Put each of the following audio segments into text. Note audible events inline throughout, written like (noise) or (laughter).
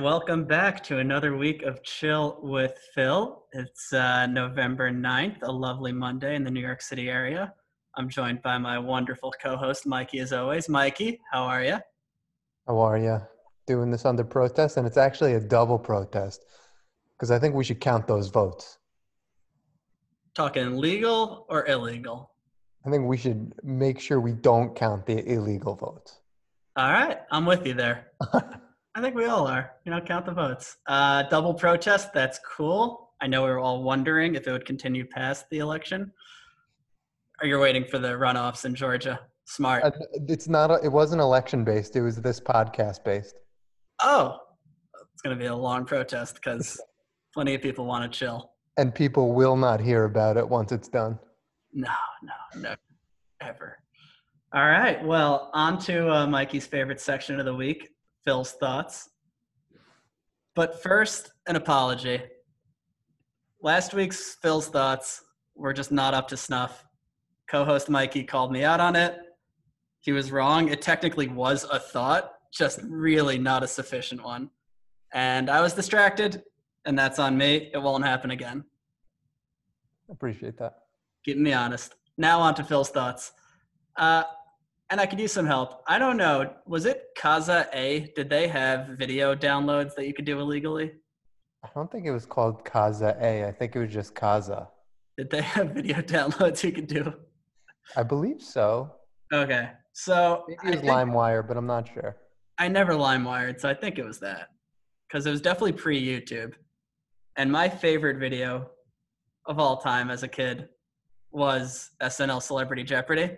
and welcome back to another week of Chill with Phil. It's uh, November 9th, a lovely Monday in the New York City area. I'm joined by my wonderful co host, Mikey, as always. Mikey, how are you? How are you? Doing this under protest, and it's actually a double protest because I think we should count those votes. Talking legal or illegal? I think we should make sure we don't count the illegal votes. All right, I'm with you there. (laughs) I think we all are. You know, count the votes. Uh, double protest, that's cool. I know we were all wondering if it would continue past the election. Or you're waiting for the runoffs in Georgia. Smart. Uh, It's not. A, it wasn't election based. It was this podcast based. Oh, it's going to be a long protest because (laughs) plenty of people want to chill. And people will not hear about it once it's done. No, no, no, ever. All right. Well, on to uh, Mikey's favorite section of the week Phil's thoughts. But first, an apology. Last week's Phil's thoughts were just not up to snuff. Co host Mikey called me out on it. He was wrong. It technically was a thought, just really not a sufficient one. And I was distracted, and that's on me. It won't happen again. Appreciate that. Keeping me honest. Now on to Phil's thoughts. Uh, and I could use some help. I don't know. Was it Kaza A? Did they have video downloads that you could do illegally? I don't think it was called Kaza A. I think it was just Kaza. Did they have (laughs) video downloads you could do? I believe so. Okay. So Maybe it was LimeWire, but I'm not sure. I never LimeWired, so I think it was that. Because it was definitely pre YouTube. And my favorite video of all time as a kid was SNL Celebrity Jeopardy.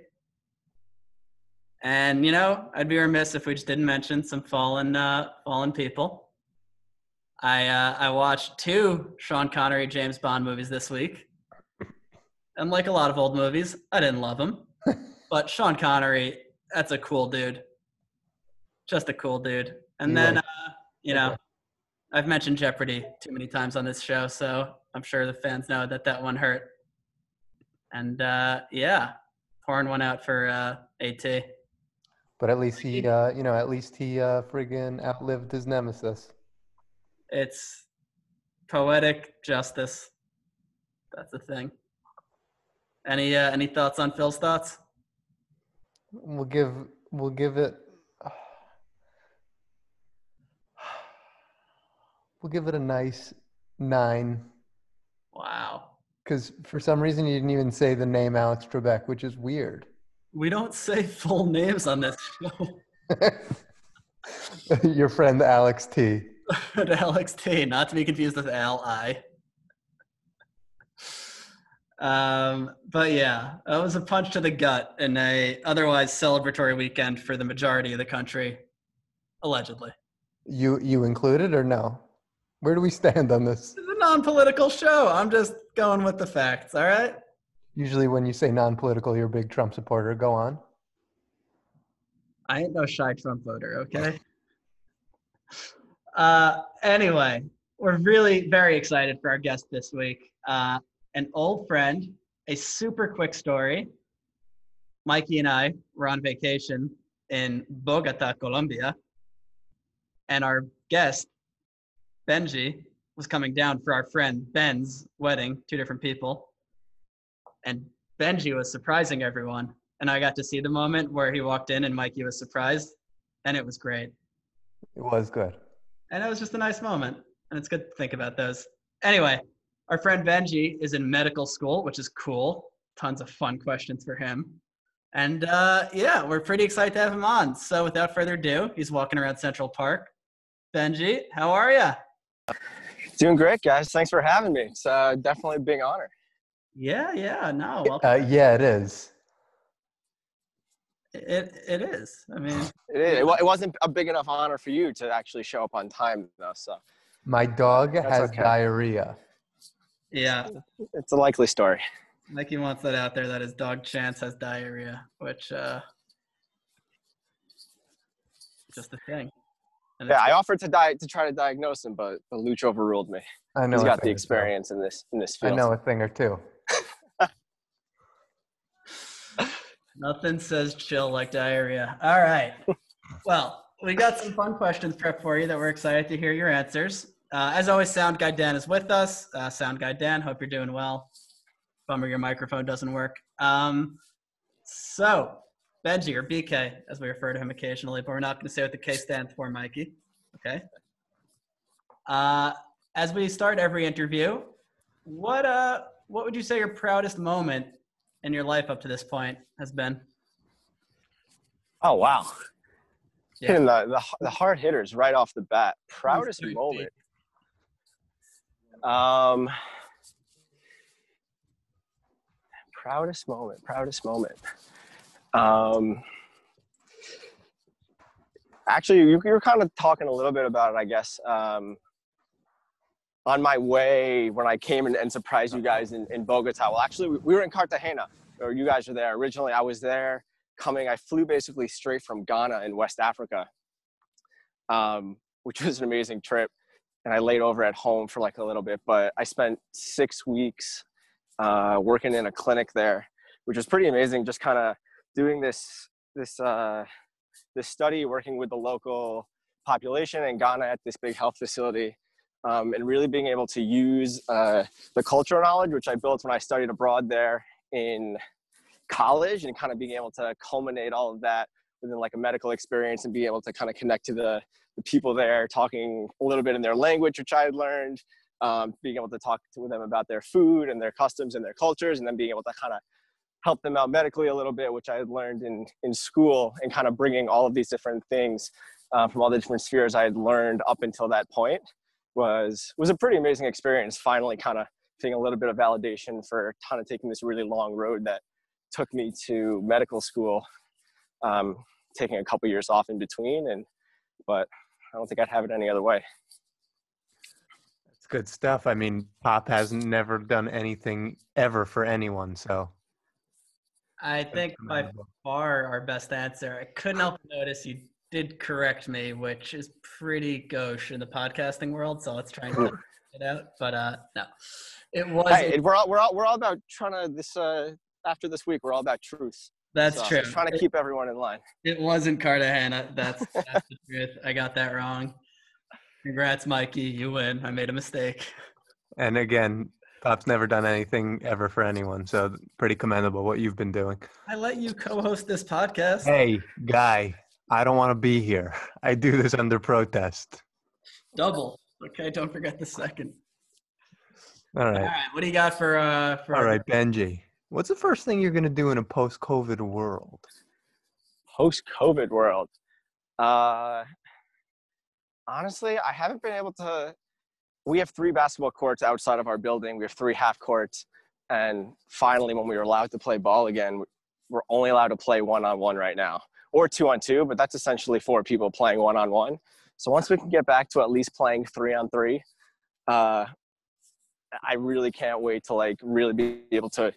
And you know, I'd be remiss if we just didn't mention some fallen uh, fallen people. I uh, I watched two Sean Connery James Bond movies this week. And like a lot of old movies, I didn't love them. (laughs) but Sean Connery, that's a cool dude. Just a cool dude. And He then uh, you know, I've mentioned Jeopardy too many times on this show, so I'm sure the fans know that that one hurt. And uh, yeah, pouring one out for uh, AT. But at least he, uh, you know, at least he uh, friggin' outlived his nemesis. It's poetic justice. That's the thing. Any uh, any thoughts on Phil's thoughts? We'll give we'll give it (sighs) we'll give it a nice nine Wow. because for some reason you didn't even say the name Alex Trebek, which is weird. We don't say (laughs) full names on this show. (laughs) Your friend Alex T. (laughs) Alex T, not to be confused with Al I. Um, but yeah, that was a punch to the gut in a otherwise celebratory weekend for the majority of the country, allegedly. You you included or no? Where do we stand on this? It's a non-political show. I'm just going with the facts. All right. Usually when you say non-political, you're a big Trump supporter. Go on. I ain't no shy Trump voter, okay? (laughs) Uh, anyway, we're really very excited for our guest this week. Uh, an old friend, a super quick story. Mikey and I were on vacation in Bogota, Colombia, and our guest, Benji, was coming down for our friend Ben's wedding, two different people. And Benji was surprising everyone and I got to see the moment where he walked in and Mikey was surprised, and it was great. It was good. And it was just a nice moment, and it's good to think about those. Anyway, our friend Benji is in medical school, which is cool. Tons of fun questions for him. And uh, yeah, we're pretty excited to have him on. So without further ado, he's walking around Central Park. Benji, how are you? Doing great, guys. Thanks for having me. It's uh, definitely a big honor. Yeah, yeah, no. Uh, yeah, it is. it it is. I mean, (laughs) It, is. It, it wasn't a big enough honor for you to actually show up on time, though. So My dog That's has okay. diarrhea. yeah, it's a likely story. Mikey wants that out there that his dog Chance has diarrhea, which uh just a thing. And Yeah, it's- I offered to die to try to diagnose him, but the Luch overruled me. I know. He's a got the thing or two. experience in this in this field. I know a thing or two. Nothing says chill like diarrhea. All right. (laughs) Well, we got some fun questions prepped for you that we're excited to hear your answers. Uh, as always, Sound Guy Dan is with us. Uh, Sound Guy Dan, hope you're doing well. Bummer your microphone doesn't work. Um, so, Benji or BK, as we refer to him occasionally, but we're not going to say what the K stands for, Mikey. Okay. Uh, as we start every interview, what uh, what would you say your proudest moment in your life up to this point has been? Oh wow, Yeah. hitting the, the the hard hitters right off the bat. Proudest moment. Um, proudest moment. Proudest moment. Um, actually, you, you were kind of talking a little bit about it, I guess. Um, on my way when I came and, and surprised you guys in, in Bogota. Well, actually, we, we were in Cartagena, or you guys were there. Originally, I was there coming. I flew basically straight from Ghana in West Africa, um, which was an amazing trip. And I laid over at home for like a little bit, but I spent six weeks uh, working in a clinic there, which was pretty amazing. Just kind of doing this this uh, this study, working with the local population in Ghana at this big health facility, um, and really being able to use uh, the cultural knowledge which I built when I studied abroad there in college, and kind of being able to culminate all of that within like a medical experience and be able to kind of connect to the, the people there, talking a little bit in their language, which I had learned, um, being able to talk to them about their food and their customs and their cultures, and then being able to kind of help them out medically a little bit, which I had learned in in school, and kind of bringing all of these different things uh, from all the different spheres I had learned up until that point was was a pretty amazing experience. Finally, kind of getting a little bit of validation for kind of taking this really long road that took me to medical school, um, taking a couple years off in between, and but I don't think I'd have it any other way. It's good stuff. I mean, Pop has never done anything ever for anyone, so. I think by far our best answer. I couldn't help but notice you did correct me, which is pretty gauche in the podcasting world. So let's try and cut it out. But uh, no, it was. Hey, we're all we're all we're all about trying to this uh after this week we're all about truth. that's So, true. just Trying to It- keep everyone in line. It wasn't Cartagena. That's, that's the truth. I got that wrong. Congrats, Mikey. You win. I made a mistake. And again, Pop's never done anything ever for anyone, so pretty commendable what you've been doing. I let you co-host this podcast. Hey, guy, I don't want to be here. (laughs) I do this under protest. Double. Okay, don't forget the second. All All right. right, what do you got for uh for All right, Benji. What's the first thing you're going to do in a post COVID world? Post COVID world. Uh, honestly, I haven't been able to. We have three basketball courts outside of our building. We have three half courts, and finally, when we were allowed to play ball again, we're only allowed to play one on one right now, or two on two. But that's essentially four people playing one on one. So once we can get back to at least playing three on three, uh, I really can't wait to like really be able to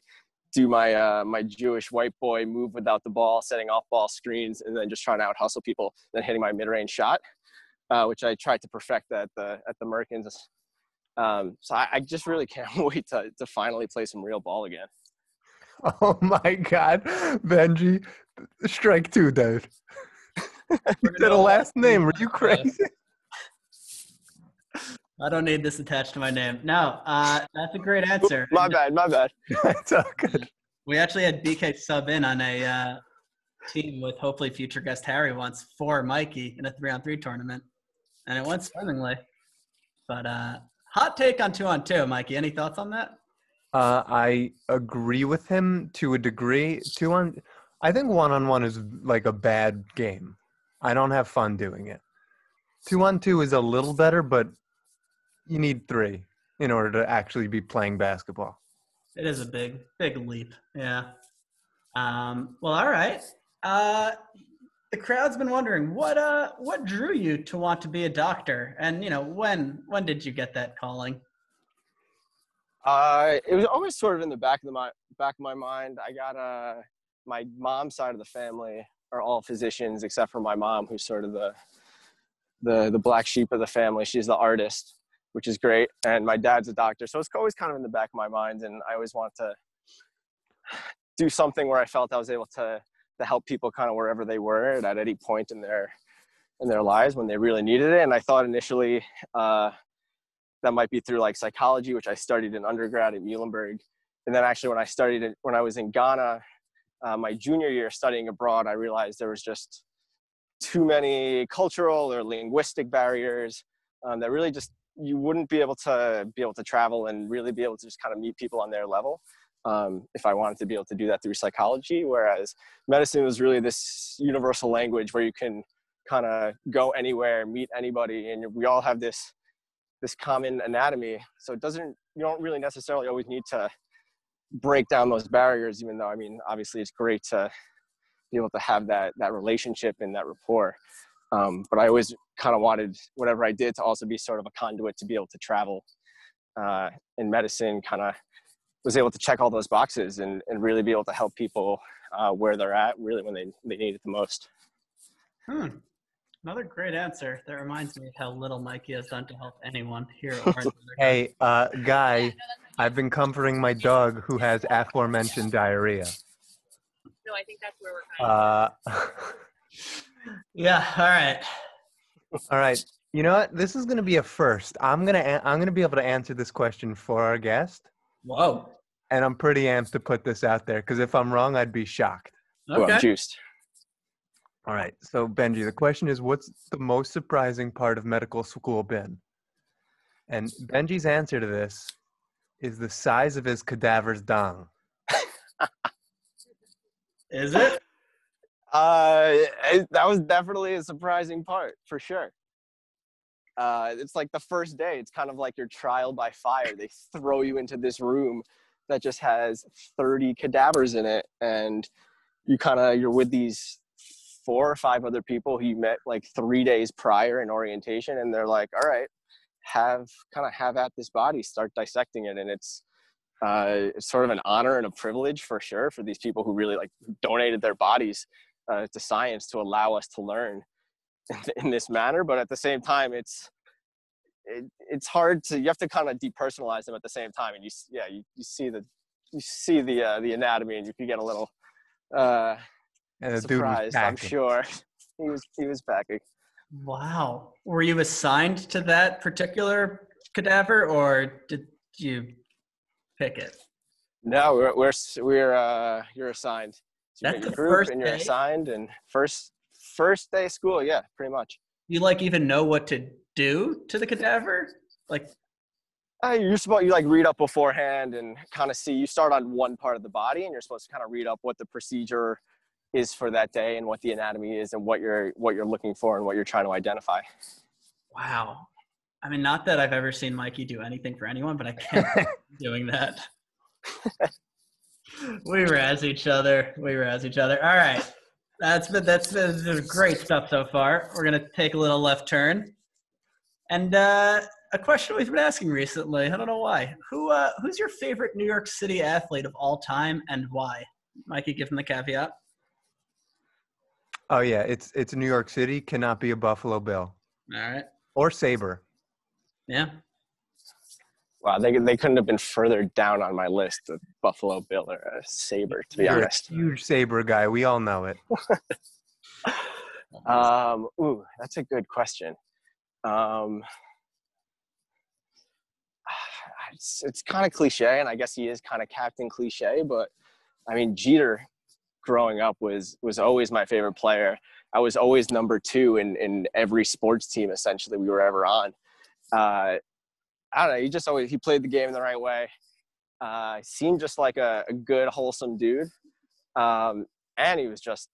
do my uh, my Jewish white boy move without the ball, setting off ball screens, and then just trying to out hustle people, then hitting my mid range shot, uh, which I tried to perfect at the at the Merkins. Um, so I, I just really can't (laughs) wait to to finally play some real ball again. Oh my God, Benji, strike two, dude. (laughs) You did a last name. Are you crazy? I don't need this attached to my name. No, uh, that's a great answer. My bad, my bad. (laughs) That's all good. We actually had BK sub in on a uh, team with hopefully future guest Harry once for Mikey in a three on three tournament, and it went swimmingly. But uh, hot take on two on two, Mikey. Any thoughts on that? Uh, I agree with him to a degree. Two on, I think one on one is like a bad game. I don't have fun doing it. Two on two is a little better, but you need three in order to actually be playing basketball. It is a big, big leap. Yeah. Um, well, all right. Uh, the crowd's been wondering what uh what drew you to want to be a doctor, and you know when when did you get that calling? Uh, it was always sort of in the back of the my back of my mind. I got uh, my mom's side of the family are all physicians except for my mom, who's sort of the the the black sheep of the family. She's the artist, which is great, and my dad's a doctor, so it's always kind of in the back of my mind. And I always want to (sighs) do something where I felt I was able to to help people kind of wherever they were and at any point in their in their lives when they really needed it. And I thought initially uh, that might be through like psychology, which I studied in undergrad at Muhlenberg. And then actually, when I studied it, when I was in Ghana, uh, my junior year studying abroad, I realized there was just too many cultural or linguistic barriers um, that really just you wouldn't be able to be able to travel and really be able to just kind of meet people on their level um, if I wanted to be able to do that through psychology. Whereas medicine was really this universal language where you can kind of go anywhere, meet anybody, and we all have this this common anatomy. So it doesn't you don't really necessarily always need to break down those barriers. Even though I mean, obviously, it's great to be able to have that that relationship and that rapport. Um, but I always kind of wanted whatever I did to also be sort of a conduit to be able to travel uh, in medicine. Kind of was able to check all those boxes and, and really be able to help people uh, where they're at, really when they they need it the most. Hmm. Another great answer. That reminds me of how little Mikey has done to help anyone here. (laughs) Hey, uh, guy, I've been comforting my dog who has aforementioned diarrhea. No, I think that's where we're kind Uh, (laughs) yeah. All right. all right. You know what? This is going to be a first. I'm gonna a- I'm gonna be able to answer this question for our guest, Whoa. and I'm pretty amped to put this out there because if I'm wrong, I'd be shocked. Well, Okay. juiced. All right. So Benji, the question is, what's the most surprising part of medical school been? And Benji's answer to this is the size of his cadaver's dong. Is it? Uh, it, that was definitely a surprising part for sure. Uh, it's like the first day. It's kind of like your trial by fire. They throw you into this room that just has 30 cadavers in it, and you kind of you're with these four or five other people who you met like three days prior in orientation, and they're like, "All right, have kind of have at this body, start dissecting it," and it's uh, sort of an honor and a privilege for sure for these people who really like donated their bodies uh, to science to allow us to learn (laughs) in this manner but at the same time it's it, it's hard to you have to kind of depersonalize them at the same time and you yeah you, you see the you see the uh, the anatomy and you can get a little uh And the dude was surprised i'm sure (laughs) he was he was packing Wow. Were you assigned to that particular cadaver, or did you pick it? no we're we're we're uh you're assigned so you That's get your the group first and you're day? assigned and first first day of school yeah pretty much You like even know what to do to the cadaver? Like, Uh, you're supposed you like read up beforehand and kind of see. You start on one part of the body, and you're supposed to kind of read up what the procedure is for that day and what the anatomy is and what you're what you're looking for and what you're trying to identify. wow. I mean, not that I've ever seen Mikey do anything for anyone, but I can't (laughs) doing that. we razz each other. We razz each other. All right. That's been that's been great stuff so far. We're gonna take a little left turn, and uh, a question we've been asking recently. I don't know why. Who uh, who's your favorite New York City athlete of all time, and why? Mikey, give him the caveat. Oh yeah, it's it's New York City. Cannot be a Buffalo Bill All right. or Saber. Yeah. Wow, they they couldn't have been further down on my list of Buffalo Bill or a Saber, to be You're honest. a huge Saber guy. We all know it. (laughs) Um, ooh, that's a good question. Um, (sighs) it's it's kind of cliche, and I guess he is kind of Captain Cliche, but I mean Jeter, growing up was was always my favorite player. I was always number two in in every sports team essentially we were ever on. Uh, I don't know. He just always he played the game the right way. Uh, seemed just like a, a good, wholesome dude, um, and he was just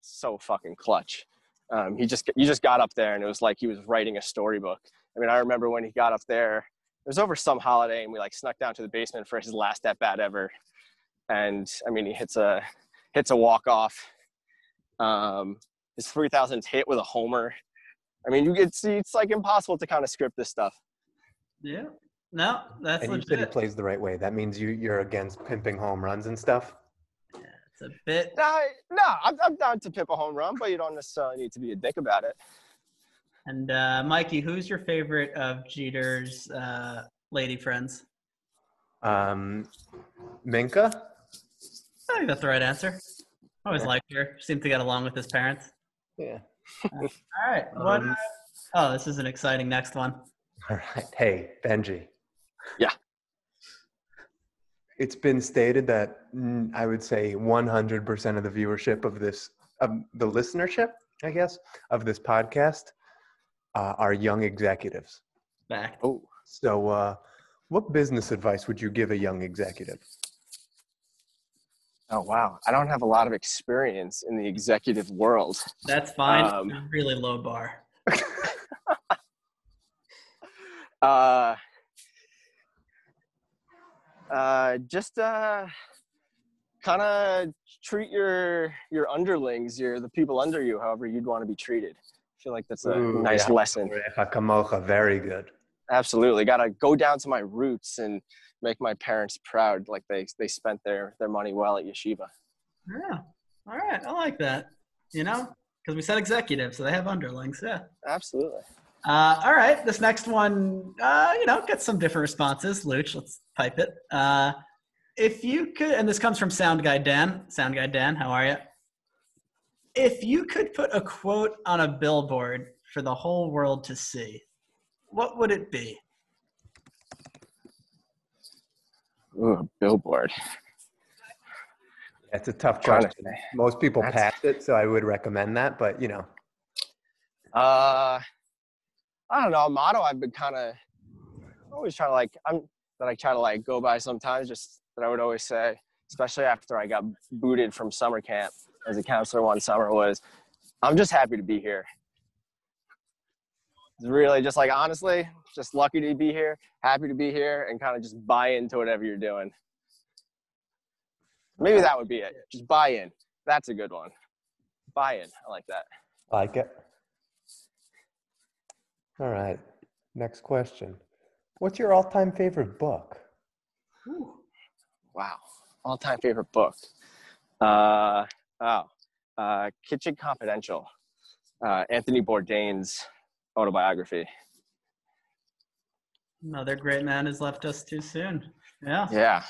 so fucking clutch. Um, he just you just got up there and it was like he was writing a storybook. I mean, I remember when he got up there. It was over some holiday, and we like snuck down to the basement for his last at bat ever. And I mean, he hits a hits a walk off. Um, his three thousandth hit with a homer. I mean, you get see it's like impossible to kind of script this stuff. Yeah. No, that's And you said he plays the right way. That means you you're against pimping home runs and stuff. Yeah, it's a bit. No, no, I'm, I'm down to pip a home run, but you don't necessarily need to be a dick about it. And uh, Mikey, who's your favorite of Jeter's uh, lady friends? Um, Minka. I think that's the right answer. Always liked her. Seemed to get along with his parents. Yeah. (laughs) All right. What? Um, oh, this is an exciting next one. (laughs) All right. Hey, Benji. Yeah. It's been stated that mm, I would say 100% of the viewership of this, of the listenership, I guess, of this podcast uh, are young executives. Back. Oh, So, uh, what business advice would you give a young executive? Oh wow! I don't have a lot of experience in the executive world. That's fine. Um, really low bar. (laughs) Uh, uh, just uh, kind of treat your your underlings, your the people under you, however you'd want to be treated. I feel like that's a Ooh, nice yeah. lesson. Kamocha, very good. Absolutely, got to go down to my roots and make my parents proud. Like they they spent their their money well at yeshiva. Yeah. All right. I like that. You know, because we said executive, so they have underlings. Yeah. Absolutely. Uh, all right. This next one, uh, you know, gets some different responses. Luch, let's type it. Uh, if you could, and this comes from Sound Guy Dan. Sound Guy Dan, how are you? If you could put a quote on a billboard for the whole world to see, what would it be? Ooh, a billboard. That's a tough Trying to question. Most people That's- pass it, so I would recommend that. But you know, Uh, I don't know. A motto I've been kind of always trying to like. I'm that I try to like go by sometimes. Just that I would always say, especially after I got booted from summer camp as a counselor one summer, was I'm just happy to be here. It's really just like honestly, just lucky to be here, happy to be here, and kind of just buy into whatever you're doing. Maybe that would be it. Just buy in. That's a good one. Buy in. I like that. like it. All right. Next question. What's your all-time favorite book? Wow. All time favorite book. Uh, oh, uh, Kitchen Confidential. Uh, Anthony Bourdain's autobiography. Another great man has left us too soon. Yeah. Yeah,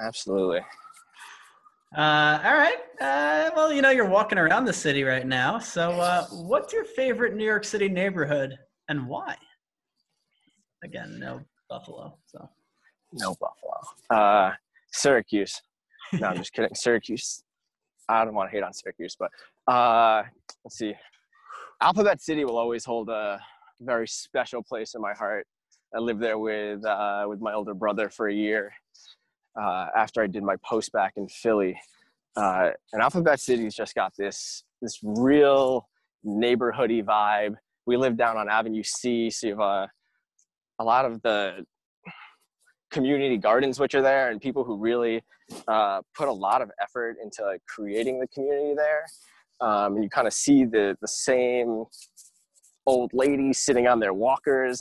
absolutely. Uh, all right. Uh, well, you know, you're walking around the city right now. So, uh, what's your favorite New York City neighborhood and why? Again, no Buffalo. So, No Buffalo. Uh, Syracuse. No, I'm just kidding. (laughs) Syracuse. I don't want to hate on Syracuse, but uh, let's see. Alphabet City will always hold a very special place in my heart. I lived there with uh, with my older brother for a year uh, after I did my post bacc in Philly. Uh, and Alphabet City's just got this this real neighborhoody vibe. We live down on Avenue C, so you have a, a lot of the community gardens which are there and people who really uh, put a lot of effort into like, creating the community there. Um, and you kind of see the the same old ladies sitting on their walkers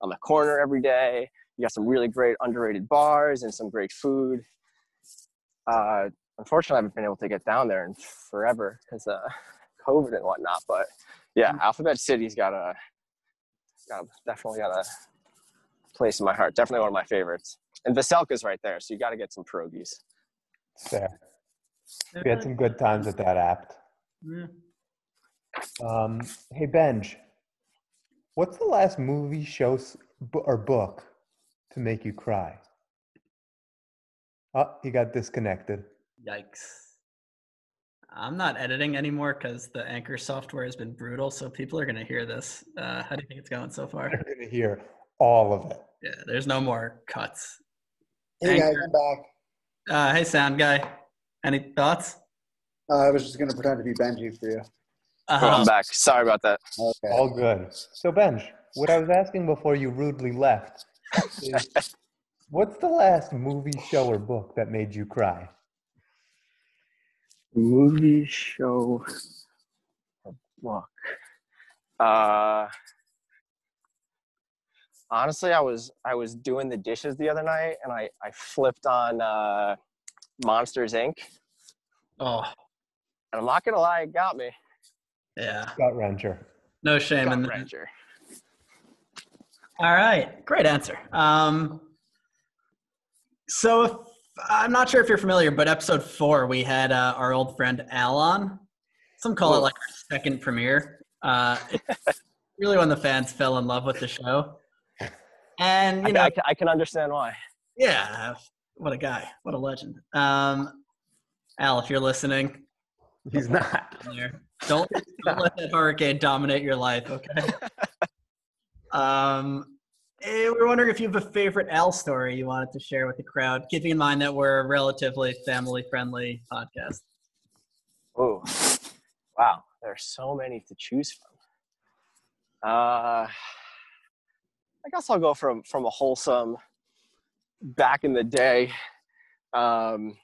on the corner every day. You got some really great underrated bars and some great food. Uh, unfortunately, I haven't been able to get down there in forever because uh, (laughs) COVID and whatnot. But yeah, Alphabet City's got a, got a definitely got a place in my heart. Definitely one of my favorites. And Veselka's right there, so you got to get some pierogies. Fair. We had some good times at that apt. Yeah. Um, hey Benj, what's the last movie, show, or book to make you cry? Oh, he got disconnected. Yikes. I'm not editing anymore because the Anchor software has been brutal. So people are going to hear this. Uh, how do you think it's going so far? You're gonna hear all of it. Yeah, there's no more cuts. Hey guys, I'm back. Uh, hey, sound guy. Any thoughts? Uh, I was just gonna pretend to be Benji for you. Oh, Uh, I'm back. Sorry about that. Okay. All good. So Benj, what I was asking before you rudely left is, (laughs) what's the last movie, show, or book that made you cry? Movie, show, or book. Uh, honestly, I was I was doing the dishes the other night, and I I flipped on uh, Monsters Inc. oh, And I'm not gonna lie, it got me. yeah. Gut wrencher. No shame in Gut that. wrencher. All right, great answer. Um, so if, I'm not sure if you're familiar, but episode four we had uh, our old friend Al on. Some call it like our second premiere. Uh, (laughs) really when the fans fell in love with the show. And, I, you know, I, I can understand why. yeah, what a guy. What a legend. Um, Al, if you're listening, He's (laughs) not. there. Don't, (laughs) don't let that hurricane dominate your life, okay? (laughs) Um, we're wondering if you have a favorite Al story you wanted to share with the crowd, keeping in mind that we're a relatively family-friendly podcast. Oh, wow. There's so many to choose from. Uh, I guess I'll go from from a wholesome back in the day. Um,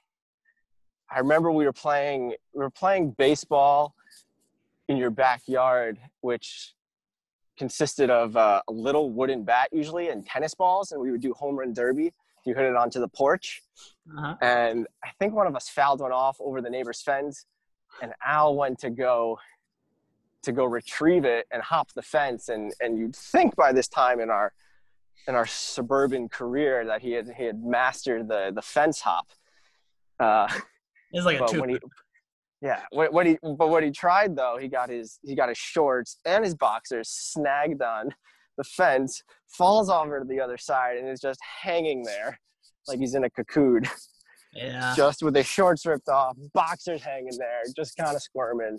I remember we were playing we were playing baseball in your backyard, which consisted of uh, a little wooden bat usually and tennis balls, and we would do home run derby. You hit it onto the porch, Uh-huh. and I think one of us fouled one off over the neighbor's fence, and Al went to go to go retrieve it and hop the fence, and and you'd think by this time in our in our suburban career that he had he had mastered the the fence hop. Uh, It's like a but two. when he yeah what, what he but what he tried though he got his he got his shorts and his boxers snagged on the fence falls over to the other side and is just hanging there like he's in a cocoon yeah. just with his shorts ripped off boxers hanging there just kind of squirming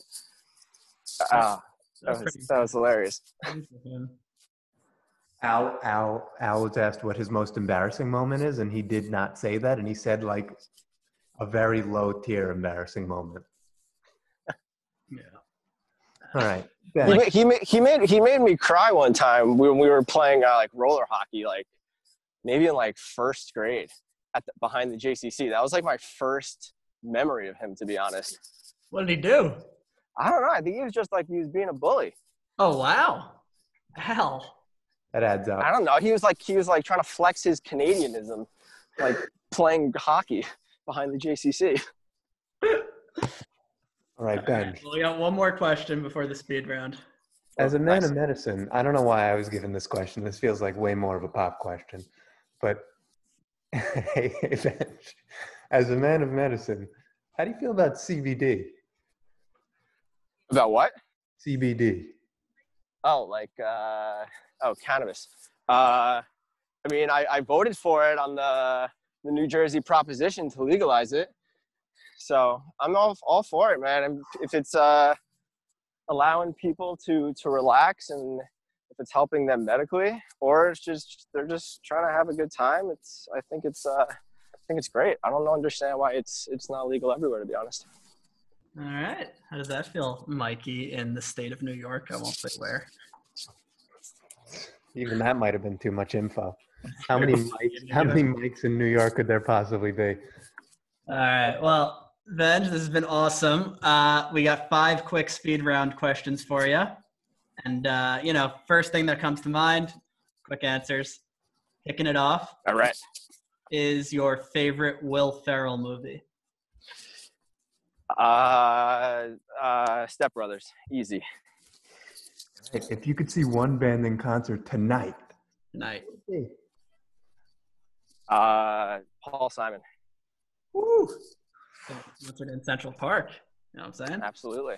ah that was, that was hilarious Al, Al, Al was asked what his most embarrassing moment is, and he did not say that, and he said like a very low tier embarrassing moment. Yeah. All right, he, he, made, he made he made me cry one time when we were playing uh, like roller hockey like maybe in like first grade at the, behind the JCC that was like my first memory of him to be honest What did he do? I don't know I think he was just like he was being a bully Oh wow, Hell. that adds up. I don't know he was like he was like trying to flex his Canadianism like playing hockey behind the JCC All right, Ben. Well, we got one more question before the speed round. As a man of medicine, I don't know why I was given this question. This feels like way more of a pop question, but (laughs) hey, Ben, as a man of medicine, how do you feel about CBD? about what CBD. Oh, like uh, oh, cannabis. Uh, I mean, I, I voted for it on the the New Jersey proposition to legalize it. So I'm all all for it, man. And if it's uh, allowing people to to relax and if it's helping them medically, or it's just they're just trying to have a good time, it's I think it's uh, I think it's great. I don't understand why it's it's not legal everywhere, to be honest. All right. How does that feel, Mikey, in the state of New York? I won't say where. Even that might have been too much info. How many mics, how many mics in New York could there possibly be? All right. Well, Benj, this has been awesome. Uh, we got five quick speed round questions for you. And, uh, you know, first thing that comes to mind, quick answers. Kicking it off All right. is your favorite Will Ferrell movie. Uh, uh, Step Brothers, easy. If you could see one band in concert tonight, Tonight. Uh, Paul Simon, Woo! Concert in Central Park. You know what I'm saying? absolutely.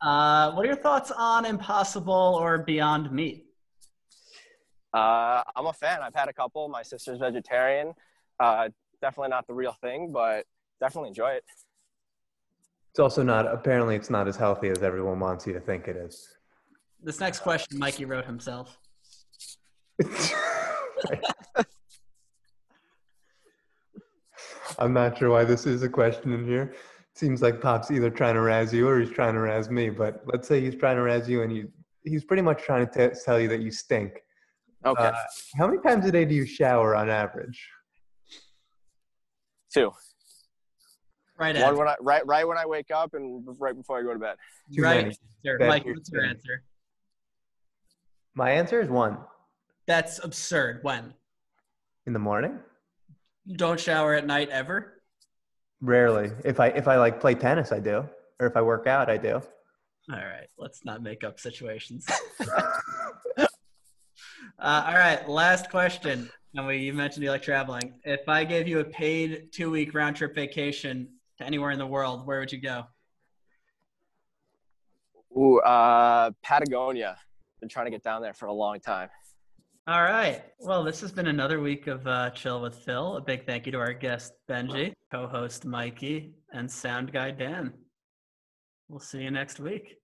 Uh, what are your thoughts on Impossible or Beyond Meat? Uh, I'm a fan. I've had a couple. My sister's vegetarian. Uh, definitely not the real thing, but definitely enjoy it. it's also not. Apparently, it's not as healthy as everyone wants you to think it is. This next question, Mikey wrote himself. (laughs) I'm not sure why this is a question in here. Seems like Pop's either trying to razz you or he's trying to razz me. But let's say he's trying to razz you, and you, he's pretty much trying to t- tell you that you stink. Okay, Uh, how many times a day do you shower on average? two. Right One answer. when I right right when I wake up and right before I go to bed. Too right many. answer. Mike, what's your skin. answer? My answer is one That's absurd. When? in the morning. You don't shower at night ever? Rarely. If I if I like play tennis, I do. Or if I work out, I do. All right, let's not make up situations. (laughs) uh, all right, last question. And we you mentioned you like traveling. If I gave you a paid two week round trip vacation to anywhere in the world, where would you go? Ooh, uh, Patagonia. Been trying to get down there for a long time. All right. Well, this has been another week of uh, Chill with Phil. A big thank you to our guest, Benji, co host Mikey, and sound guy Dan. We'll see you next week.